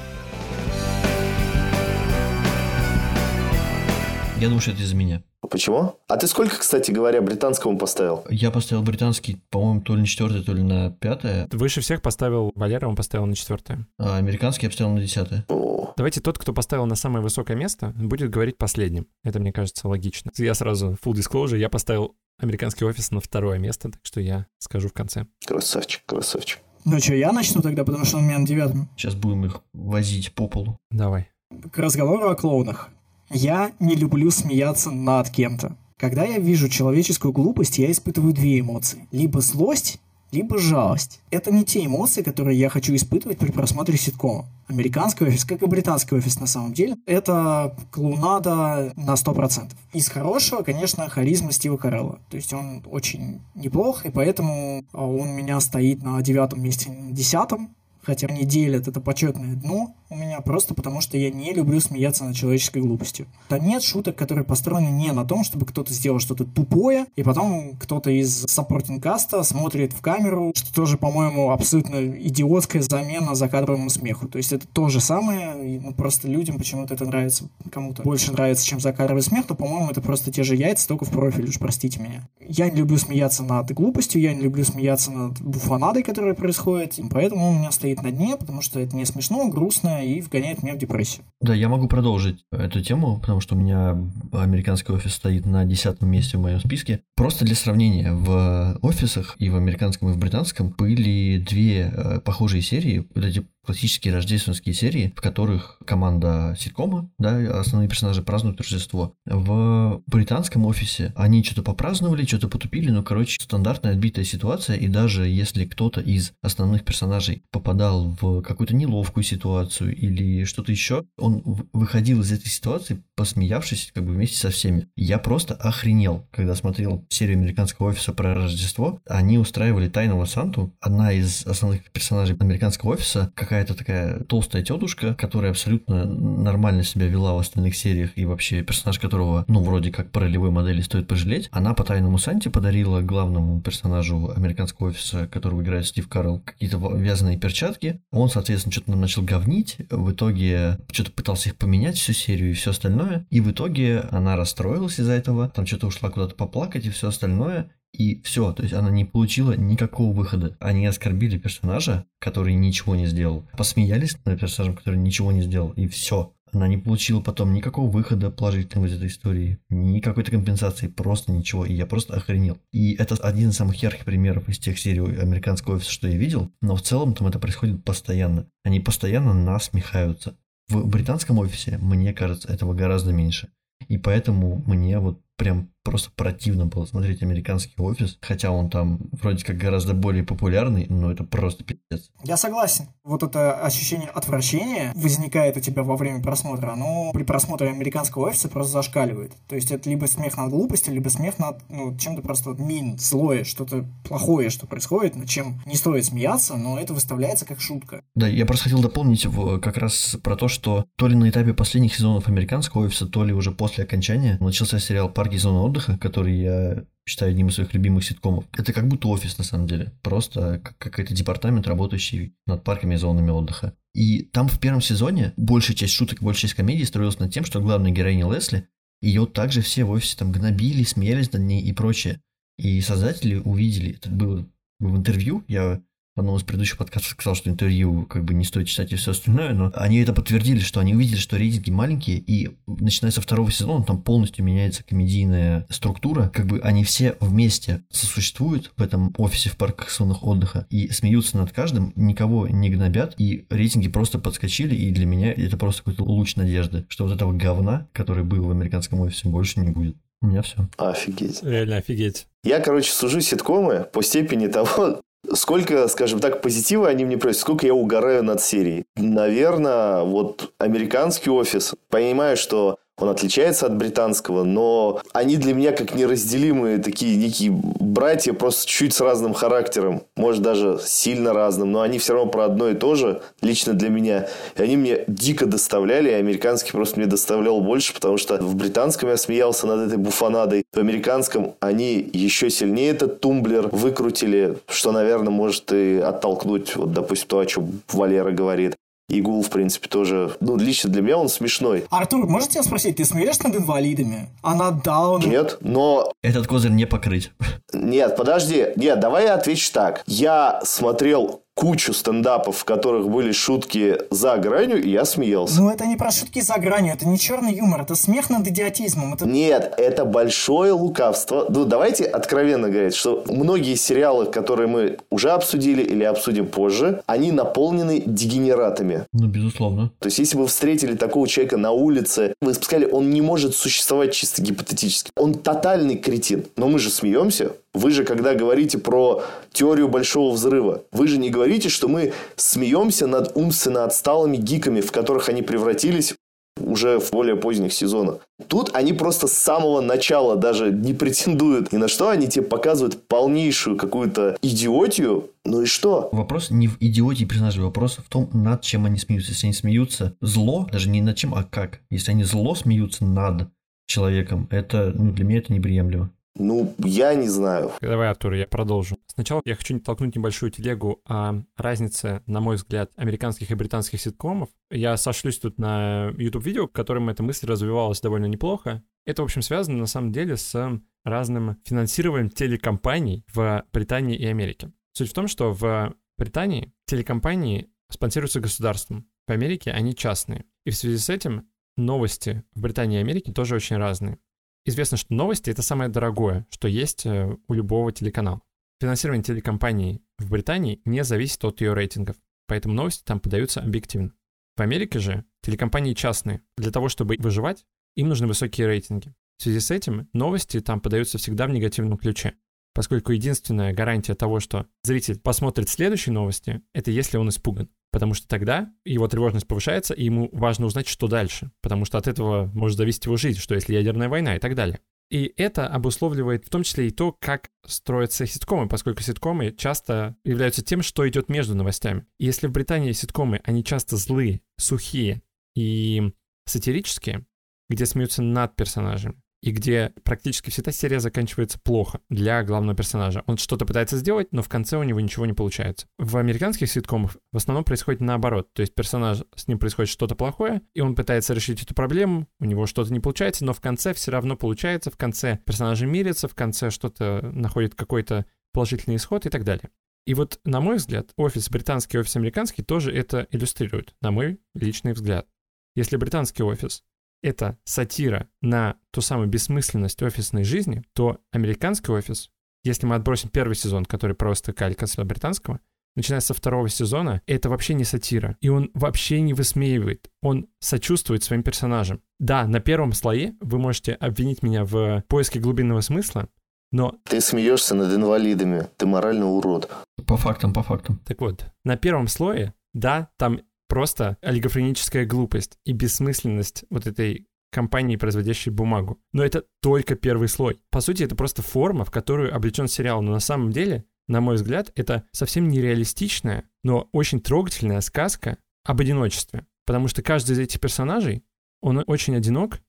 Я думаю, что это из-за меня. Почему? А ты сколько, кстати говоря, британскому поставил? Я поставил британский, по-моему, то ли на четвертое, то ли на пятое. Выше всех поставил Валера, он поставил на четвертое. А американский я поставил на десятое. О, Давайте тот, кто поставил на самое высокое место, будет говорить последним. Это, мне кажется, логично. Я сразу, full disclosure, я поставил американский офис на второе место, так что я скажу в конце. красавчик, красавчик. Ну что, я начну тогда, потому что он у меня на девятом. Сейчас будем их возить по полу. Давай. К разговору о клоунах. Я не люблю смеяться над кем-то. Когда я вижу человеческую глупость, я испытываю две эмоции. Либо злость, либо жалость. Это не те эмоции, которые я хочу испытывать при просмотре ситкома. Американский офис, как и британский офис на самом деле, это клоунада на 100%. Из хорошего, конечно, харизма Стива Карелла. То есть он очень неплох, и поэтому а, он у меня стоит на девятом месте, на десятом. Хотя не делят это почетное дно у меня просто потому, что я не люблю смеяться над человеческой глупостью. Да нет шуток, которые построены не на том, чтобы кто-то сделал что-то тупое, и потом кто-то из supporting cast а смотрит в камеру, что тоже, по-моему, абсолютно идиотская замена закадровому смеху. То есть это то же самое, и, ну, просто людям почему-то это нравится, кому-то больше нравится, чем закадровый смех, но, по-моему, это просто те же яйца, только в профиль, уж простите меня. Я не люблю смеяться над глупостью, я не люблю смеяться над буффонадой, которая происходит, поэтому у меня стоит на дне, потому что это не смешно, грустно и вгоняет меня в депрессию. Да, я могу продолжить эту тему, потому что у меня американский офис стоит на десятом месте в моем списке. Просто для сравнения, в офисах и в американском, и в британском были две э, похожие серии, вот эти классические рождественские серии, в которых команда ситкома, да, основные персонажи празднуют Рождество. В британском офисе они что-то попраздновали, что-то потупили, но, короче, стандартная отбитая ситуация, и даже если кто-то из основных персонажей попадал в какую-то неловкую ситуацию или что-то еще, он выходил из этой ситуации, посмеявшись как бы вместе со всеми. Я просто охренел, когда смотрел серию американского офиса про Рождество. Они устраивали тайного Санту. Одна из основных персонажей американского офиса, какая какая-то такая толстая тетушка, которая абсолютно нормально себя вела в остальных сериях и вообще персонаж которого, ну, вроде как по ролевой модели стоит пожалеть, она по тайному Санте подарила главному персонажу американского офиса, которого играет Стив Карл, какие-то вязаные перчатки. Он, соответственно, что-то начал говнить. В итоге что-то пытался их поменять всю серию и все остальное. И в итоге она расстроилась из-за этого, там что-то ушла куда-то поплакать и все остальное. И все, то есть она не получила никакого выхода. Они оскорбили персонажа, который ничего не сделал. Посмеялись над персонажем, который ничего не сделал. И все. Она не получила потом никакого выхода положительного из этой истории, ни какой-то компенсации, просто ничего. И я просто охренел. И это один из самых ярких примеров из тех серий американского офиса, что я видел. Но в целом там это происходит постоянно. Они постоянно насмехаются. В британском офисе, мне кажется, этого гораздо меньше. И поэтому мне вот прям просто противно было смотреть американский офис, хотя он там вроде как гораздо более популярный, но это просто пиздец. Я согласен. Вот это ощущение отвращения возникает у тебя во время просмотра, оно при просмотре американского офиса просто зашкаливает. То есть это либо смех над глупостью, либо смех над ну, чем-то просто вот мин, злое, что-то плохое, что происходит, над чем не стоит смеяться, но это выставляется как шутка. Да, я просто хотел дополнить как раз про то, что то ли на этапе последних сезонов американского офиса, то ли уже после окончания начался сериал «Парки зоны отдыха», отдыха, который я считаю одним из своих любимых ситкомов. Это как будто офис на самом деле. Просто как какой-то департамент, работающий над парками и зонами отдыха. И там в первом сезоне большая часть шуток, большая часть комедии строилась над тем, что главная героиня Лесли, ее также все в офисе там гнобили, смеялись над ней и прочее. И создатели увидели, это было в интервью, я в одном из предыдущих подкастов сказал, что интервью как бы не стоит читать и все остальное, но они это подтвердили, что они увидели, что рейтинги маленькие, и начиная со второго сезона там полностью меняется комедийная структура, как бы они все вместе сосуществуют в этом офисе в парках сонных отдыха и смеются над каждым, никого не гнобят, и рейтинги просто подскочили, и для меня это просто какой-то луч надежды, что вот этого говна, который был в американском офисе, больше не будет. У меня все. Офигеть. Реально офигеть. Я, короче, сужу ситкомы по степени того, Сколько, скажем так, позитива они мне приносят, сколько я угораю над серией. Наверное, вот американский офис, понимаю, что он отличается от британского, но они для меня как неразделимые такие некие братья, просто чуть с разным характером, может даже сильно разным, но они все равно про одно и то же, лично для меня. И они мне дико доставляли, и американский просто мне доставлял больше, потому что в британском я смеялся над этой буфанадой, в американском они еще сильнее этот тумблер выкрутили, что, наверное, может и оттолкнуть, вот, допустим, то, о чем Валера говорит. Игул, в принципе, тоже, ну, лично для меня он смешной. Артур, можете тебя спросить, ты смеешься над инвалидами? А над Даун? Нет, но... Этот козырь не покрыть. Нет, подожди. Нет, давай я отвечу так. Я смотрел кучу стендапов, в которых были шутки за гранью, и я смеялся. Ну, это не про шутки за гранью, это не черный юмор, это смех над идиотизмом. Это... Нет, это большое лукавство. Ну, давайте откровенно говорить, что многие сериалы, которые мы уже обсудили или обсудим позже, они наполнены дегенератами. Ну, безусловно. То есть, если вы встретили такого человека на улице, вы сказали, он не может существовать чисто гипотетически. Он тотальный кретин. Но мы же смеемся, вы же, когда говорите про теорию большого взрыва, вы же не говорите, что мы смеемся над умственно отсталыми гиками, в которых они превратились уже в более поздних сезонах. Тут они просто с самого начала даже не претендуют ни на что, они тебе показывают полнейшую какую-то идиотию, ну и что? Вопрос не в идиотии персонажей, вопрос в том, над чем они смеются. Если они смеются зло, даже не над чем, а как. Если они зло смеются над человеком, это ну, для меня это неприемлемо. Ну, я не знаю. Давай, Артур, я продолжу. Сначала я хочу толкнуть небольшую телегу о разнице, на мой взгляд, американских и британских ситкомов. Я сошлюсь тут на YouTube-видео, в котором эта мысль развивалась довольно неплохо. Это, в общем, связано на самом деле с разным финансированием телекомпаний в Британии и Америке. Суть в том, что в Британии телекомпании спонсируются государством. В Америке они частные. И в связи с этим новости в Британии и Америке тоже очень разные. Известно, что новости — это самое дорогое, что есть э, у любого телеканала. Финансирование телекомпании в Британии не зависит от ее рейтингов, поэтому новости там подаются объективно. В Америке же телекомпании частные. Для того, чтобы выживать, им нужны высокие рейтинги. В связи с этим новости там подаются всегда в негативном ключе, поскольку единственная гарантия того, что зритель посмотрит следующие новости, это если он испуган. Потому что тогда его тревожность повышается, и ему важно узнать, что дальше. Потому что от этого может зависеть его жизнь, что если ядерная война и так далее. И это обусловливает в том числе и то, как строятся ситкомы, поскольку ситкомы часто являются тем, что идет между новостями. Если в Британии ситкомы, они часто злые, сухие и сатирические, где смеются над персонажами, и где практически всегда серия заканчивается плохо для главного персонажа. Он что-то пытается сделать, но в конце у него ничего не получается. В американских ситкомах в основном происходит наоборот. То есть персонаж, с ним происходит что-то плохое, и он пытается решить эту проблему, у него что-то не получается, но в конце все равно получается, в конце персонажи мирятся, в конце что-то находит какой-то положительный исход и так далее. И вот, на мой взгляд, офис британский, офис американский тоже это иллюстрирует, на мой личный взгляд. Если британский офис это сатира на ту самую бессмысленность офисной жизни, то американский офис, если мы отбросим первый сезон, который просто калька с британского, начиная со второго сезона, это вообще не сатира. И он вообще не высмеивает. Он сочувствует своим персонажам. Да, на первом слое вы можете обвинить меня в поиске глубинного смысла, но... Ты смеешься над инвалидами. Ты морально урод. По фактам, по фактам. Так вот, на первом слое, да, там просто олигофреническая глупость и бессмысленность вот этой компании, производящей бумагу. Но это только первый слой. По сути, это просто форма, в которую облечен сериал. Но на самом деле, на мой взгляд, это совсем нереалистичная, но очень трогательная сказка об одиночестве. Потому что каждый из этих персонажей, он очень одинок,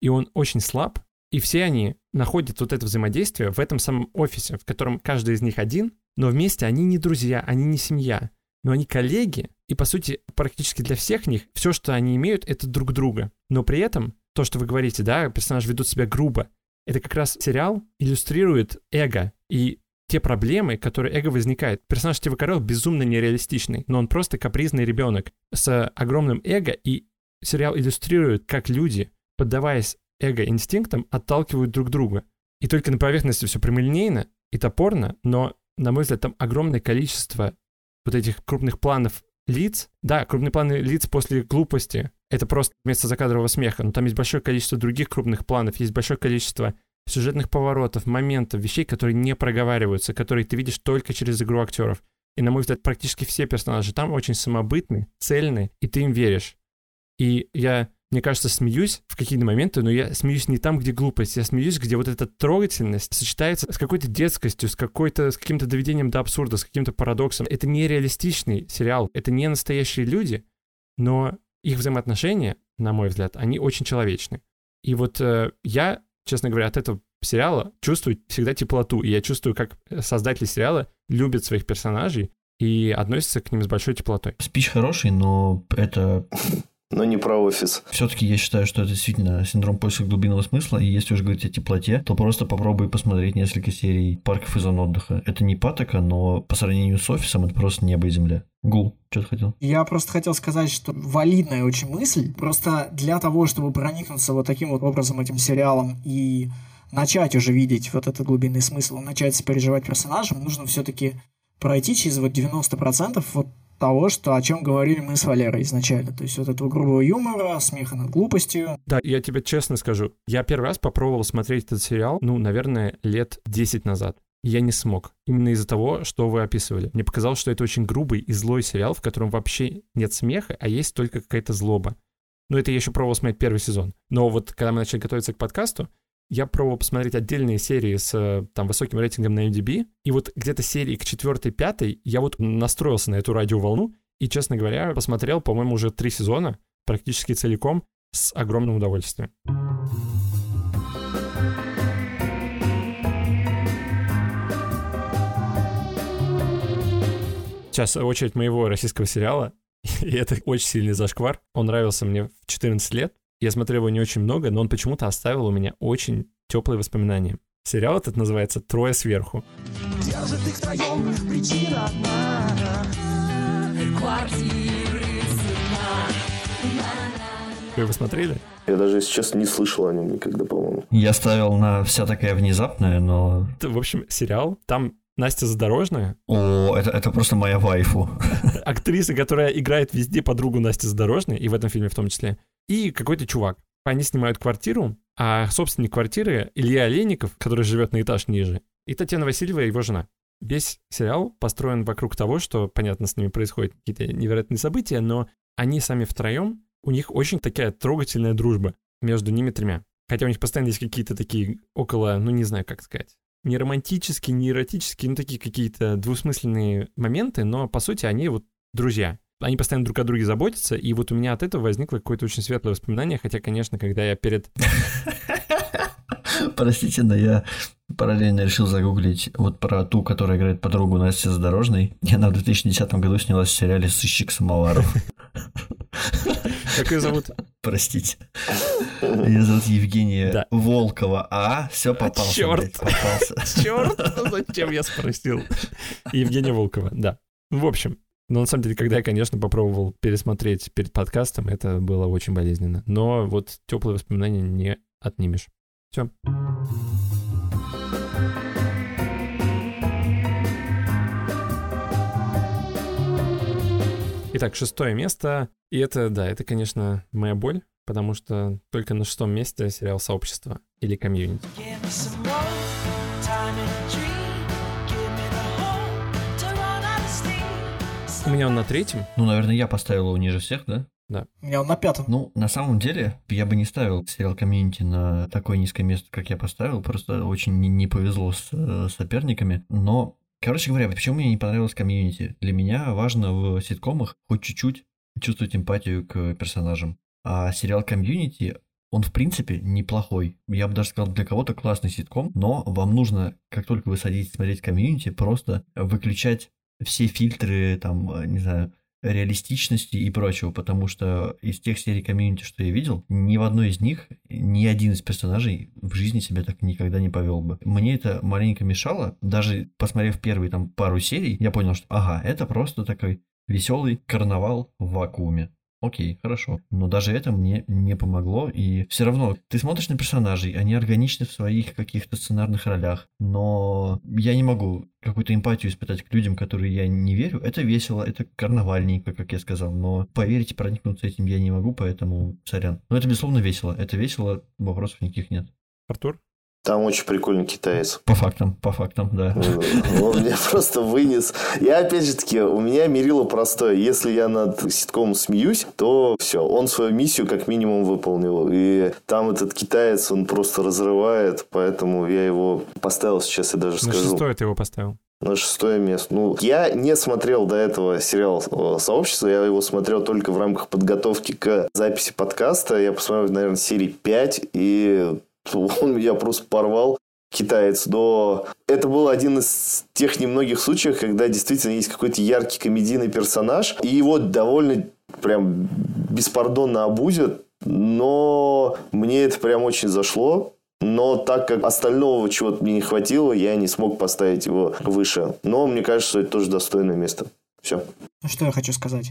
и он очень слаб, и все они находят вот это взаимодействие в этом самом офисе, в котором каждый из них один, но вместе они не друзья, они не семья, но они коллеги, и, по сути, практически для всех них все, что они имеют, это друг друга. Но при этом то, что вы говорите, да, персонажи ведут себя грубо, это как раз сериал иллюстрирует эго и те проблемы, которые эго возникает. Персонаж Стива Карелл безумно нереалистичный, но он просто капризный ребенок с огромным эго, и сериал иллюстрирует, как люди, поддаваясь эго-инстинктам, отталкивают друг друга. И только на поверхности все прямолинейно и топорно, но, на мой взгляд, там огромное количество вот этих крупных планов лиц, да, крупные планы лиц после глупости, это просто вместо закадрового смеха, но там есть большое количество других крупных планов, есть большое количество сюжетных поворотов, моментов, вещей, которые не проговариваются, которые ты видишь только через игру актеров. И, на мой взгляд, практически все персонажи там очень самобытны, цельны, и ты им веришь. И я мне кажется, смеюсь в какие-то моменты, но я смеюсь не там, где глупость, я смеюсь, где вот эта трогательность сочетается с какой-то детскостью, с какой-то, с каким-то доведением до абсурда, с каким-то парадоксом. Это не реалистичный сериал, это не настоящие люди, но их взаимоотношения, на мой взгляд, они очень человечны. И вот э, я, честно говоря, от этого сериала чувствую всегда теплоту, и я чувствую, как создатели сериала любят своих персонажей и относятся к ним с большой теплотой. Спич хороший, но это но не про офис. Все-таки я считаю, что это действительно синдром поиска глубинного смысла, и если уж говорить о теплоте, то просто попробуй посмотреть несколько серий парков и зон отдыха. Это не патока, но по сравнению с офисом это просто небо и земля. Гул, что ты хотел? Я просто хотел сказать, что валидная очень мысль. Просто для того, чтобы проникнуться вот таким вот образом этим сериалом и начать уже видеть вот этот глубинный смысл, начать сопереживать персонажам, нужно все-таки пройти через вот 90% вот того, что, о чем говорили мы с Валерой изначально. То есть вот этого грубого юмора, смеха над глупостью. Да, я тебе честно скажу, я первый раз попробовал смотреть этот сериал, ну, наверное, лет 10 назад. Я не смог. Именно из-за того, что вы описывали. Мне показалось, что это очень грубый и злой сериал, в котором вообще нет смеха, а есть только какая-то злоба. Но это я еще пробовал смотреть первый сезон. Но вот когда мы начали готовиться к подкасту, я пробовал посмотреть отдельные серии с э, там высоким рейтингом на MDB, и вот где-то серии к четвертой, пятой я вот настроился на эту радиоволну, и, честно говоря, посмотрел, по-моему, уже три сезона, практически целиком, с огромным удовольствием. Сейчас очередь моего российского сериала, [laughs] и это очень сильный зашквар. Он нравился мне в 14 лет, я смотрел его не очень много, но он почему-то оставил у меня очень теплые воспоминания. Сериал этот называется «Трое сверху». Держит их втроем, причина одна. Вы его смотрели? Я даже сейчас не слышал о нем никогда, по-моему. Я ставил на вся такая внезапная, но... В общем, сериал, там Настя Задорожная. О, это, это просто моя вайфу. Актриса, которая играет везде подругу Насти Задорожной, и в этом фильме в том числе и какой-то чувак. Они снимают квартиру, а собственник квартиры Илья Олейников, который живет на этаж ниже, и Татьяна Васильева, его жена. Весь сериал построен вокруг того, что, понятно, с ними происходят какие-то невероятные события, но они сами втроем, у них очень такая трогательная дружба между ними тремя. Хотя у них постоянно есть какие-то такие около, ну не знаю, как сказать, не романтические, не эротические, ну такие какие-то двусмысленные моменты, но по сути они вот друзья. Они постоянно друг о друге заботятся, и вот у меня от этого возникло какое-то очень светлое воспоминание, хотя, конечно, когда я перед... [laughs] Простите, но я параллельно решил загуглить вот про ту, которая играет подругу Насти Задорожной. И она в 2010 году снялась в сериале «Сыщик самоваров». [laughs] Как ее зовут? Простите. Ее зовут Евгения Да. Волкова. А, все попался. Блядь, попался. [laughs] Черт, зачем я спросил? Евгения Волкова, да. В общем, но на самом деле, когда я, конечно, попробовал пересмотреть перед подкастом, это было очень болезненно. Но вот теплые воспоминания не отнимешь. Все. Итак, шестое место. И это, да, это, конечно, моя боль, потому что только на шестом месте сериал «Сообщество» или «Комьюнити». У меня он на третьем. Ну, наверное, я поставил его ниже всех, да? У меня он на пятом. Ну, на самом деле, я бы не ставил сериал Community на такое низкое место, как я поставил. Просто очень не, не повезло с э, соперниками. Но, короче говоря, почему мне не понравилось Community? Для меня важно в ситкомах хоть чуть-чуть чувствовать эмпатию к персонажам. А сериал Community, он в принципе неплохой. Я бы даже сказал, для кого-то классный ситком, но вам нужно, как только вы садитесь смотреть Community, просто выключать все фильтры, там, э, не знаю, реалистичности и прочего, потому что из тех серий комьюнити, что я видел, ни в одной из них ни один из персонажей в жизни себя так никогда не повел бы. Мне это маленько мешало, даже посмотрев первые там пару серий, я понял, что ага, это просто такой веселый карнавал в вакууме. Окей, хорошо. Но даже это мне не помогло, и все равно ты смотришь на персонажей, они органичны в своих каких-то сценарных ролях, но я не могу какую-то эмпатию испытать к людям, которые я не верю. Это весело, это карнавальненько, как я сказал, но поверить и проникнуться этим я не могу, поэтому сорян. Но это, безусловно, весело. Это весело, вопросов никаких нет. Артур? Там очень прикольный китаец. По фактам, по фактам, да. Он меня просто вынес. Я, опять же таки, у меня мерило простое. Если я над ситкомом смеюсь, то все. Он свою миссию как минимум выполнил. И там этот китаец, он просто разрывает. Поэтому я его поставил сейчас, я даже На скажу. шестое ты его поставил. На шестое место. Ну, я не смотрел до этого сериал э, «Сообщество». Я его смотрел только в рамках подготовки к записи подкаста. Я посмотрел, наверное, серии 5. И [laughs] он меня просто порвал китаец, но это был один из тех немногих случаев, когда действительно есть какой-то яркий комедийный персонаж, и его довольно прям беспардонно абузят, но мне это прям очень зашло. Но так как остального чего-то мне не хватило, я не смог поставить его выше. Но мне кажется, что это тоже достойное место. Все. Ну, что я хочу сказать?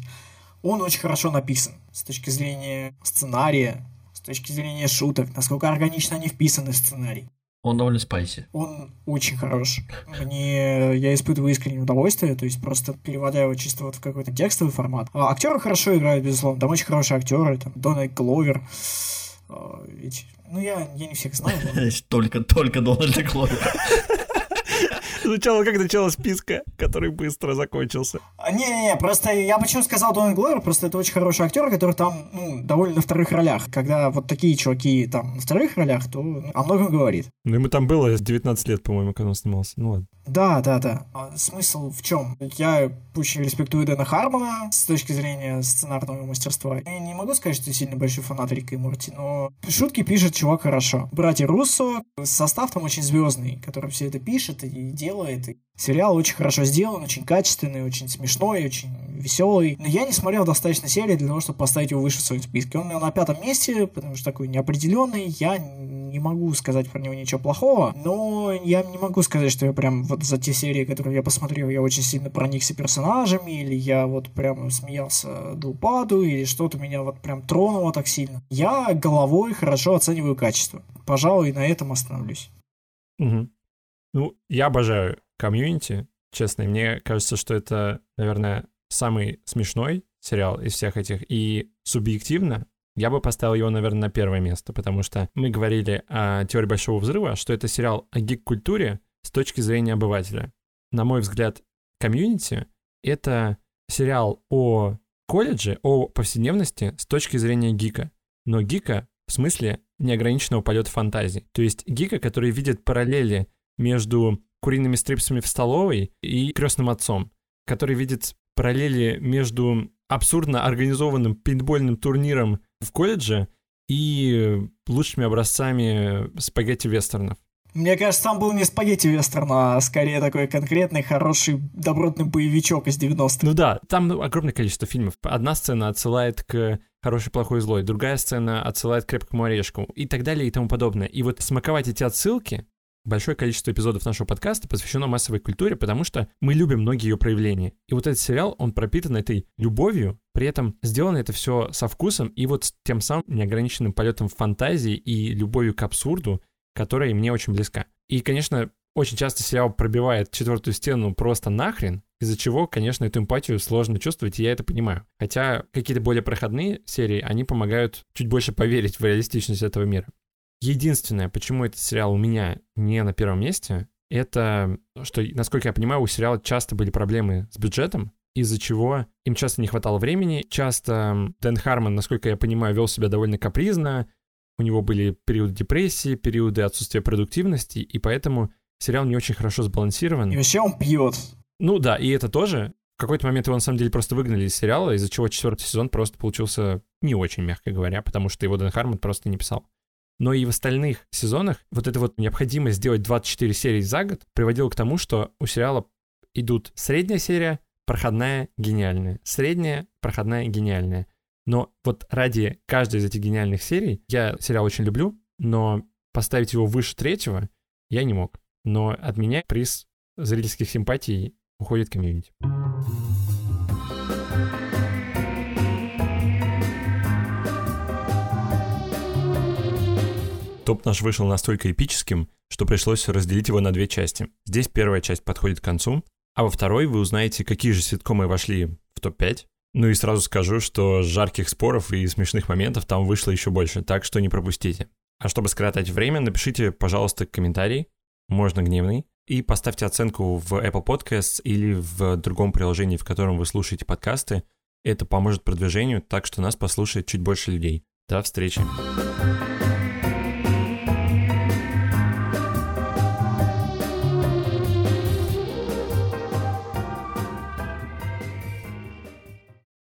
Он очень хорошо написан с точки зрения сценария, точки зрения шуток, насколько органично они вписаны в сценарий. Он довольно спайси. Он очень хорош. Мне я испытываю искреннее удовольствие, то есть просто переводя его чисто вот в какой-то текстовый формат. А актеры хорошо играют, безусловно. Там очень хорошие актеры, там Дональд Гловер. А, ведь, ну, я, я не всех знаю. [laughs] Только, только Дональда Кловера. Звучало как начало списка, который быстро закончился. А, Не-не-не, просто я почему сказал Дональд Гловер, просто это очень хороший актер, который там, ну, довольно на вторых ролях. Когда вот такие чуваки там на вторых ролях, то о многом говорит. Ну, ему там было 19 лет, по-моему, когда он снимался. Ну ладно. Да, да, да. А смысл в чем? Я очень респектую Дэна Хармона с точки зрения сценарного мастерства. Я не могу сказать, что сильно большой фанат Рика и Морти, но шутки пишет чувак хорошо. Братья Руссо, состав там очень звездный, который все это пишет и делает. И сериал очень хорошо сделан, очень качественный, очень смешной, очень веселый. Но я не смотрел достаточно серий для того, чтобы поставить его выше в своем списке. Он у меня на пятом месте, потому что такой неопределенный. Я не могу сказать про него ничего плохого, но я не могу сказать, что я прям вот за те серии, которые я посмотрел, я очень сильно проникся персонажами, или я вот прям смеялся до упаду, или что-то меня вот прям тронуло так сильно. Я головой хорошо оцениваю качество. Пожалуй, на этом остановлюсь. Мгм. Ну, я обожаю комьюнити, честно. Мне кажется, что это, наверное, самый смешной сериал из всех этих. И субъективно я бы поставил его, наверное, на первое место, потому что мы говорили о теории Большого Взрыва, что это сериал о гик-культуре с точки зрения обывателя. На мой взгляд, комьюнити — это сериал о колледже, о повседневности с точки зрения гика. Но гика в смысле неограниченного полета фантазии. То есть гика, который видит параллели между куриными стрипсами в столовой и крестным отцом, который видит параллели между абсурдно организованным пейнтбольным турниром в колледже и лучшими образцами спагетти-вестернов. Мне кажется, там был не спагетти вестерн, а скорее такой конкретный, хороший, добротный боевичок из 90-х. Ну да, там ну, огромное количество фильмов. Одна сцена отсылает к «Хороший, плохой, злой», другая сцена отсылает к «Крепкому орешку» и так далее и тому подобное. И вот смаковать эти отсылки, большое количество эпизодов нашего подкаста посвящено массовой культуре, потому что мы любим многие ее проявления. И вот этот сериал, он пропитан этой любовью, при этом сделано это все со вкусом и вот тем самым неограниченным полетом фантазии и любовью к абсурду, которая мне очень близка. И, конечно, очень часто сериал пробивает четвертую стену просто нахрен, из-за чего, конечно, эту эмпатию сложно чувствовать, и я это понимаю. Хотя какие-то более проходные серии, они помогают чуть больше поверить в реалистичность этого мира. Единственное, почему этот сериал у меня не на первом месте, это что, насколько я понимаю, у сериала часто были проблемы с бюджетом, из-за чего им часто не хватало времени. Часто Дэн Хармон, насколько я понимаю, вел себя довольно капризно, у него были периоды депрессии, периоды отсутствия продуктивности, и поэтому сериал не очень хорошо сбалансирован. И вообще он пьет. Ну да, и это тоже. В какой-то момент его на самом деле просто выгнали из сериала, из-за чего четвертый сезон просто получился не очень, мягко говоря, потому что его Дэн Хармон просто не писал. Но и в остальных сезонах вот эта вот необходимость сделать 24 серии за год приводила к тому, что у сериала идут средняя серия, проходная, гениальная, средняя, проходная, гениальная. Но вот ради каждой из этих гениальных серий я сериал очень люблю, но поставить его выше третьего я не мог. Но от меня приз зрительских симпатий уходит комьюнити. Топ наш вышел настолько эпическим, что пришлось разделить его на две части. Здесь первая часть подходит к концу, а во второй вы узнаете, какие же ситкомы вошли в топ-5, ну и сразу скажу, что жарких споров и смешных моментов там вышло еще больше, так что не пропустите. А чтобы скоротать время, напишите, пожалуйста, комментарий, можно гневный, и поставьте оценку в Apple Podcasts или в другом приложении, в котором вы слушаете подкасты. Это поможет продвижению, так что нас послушает чуть больше людей. До встречи.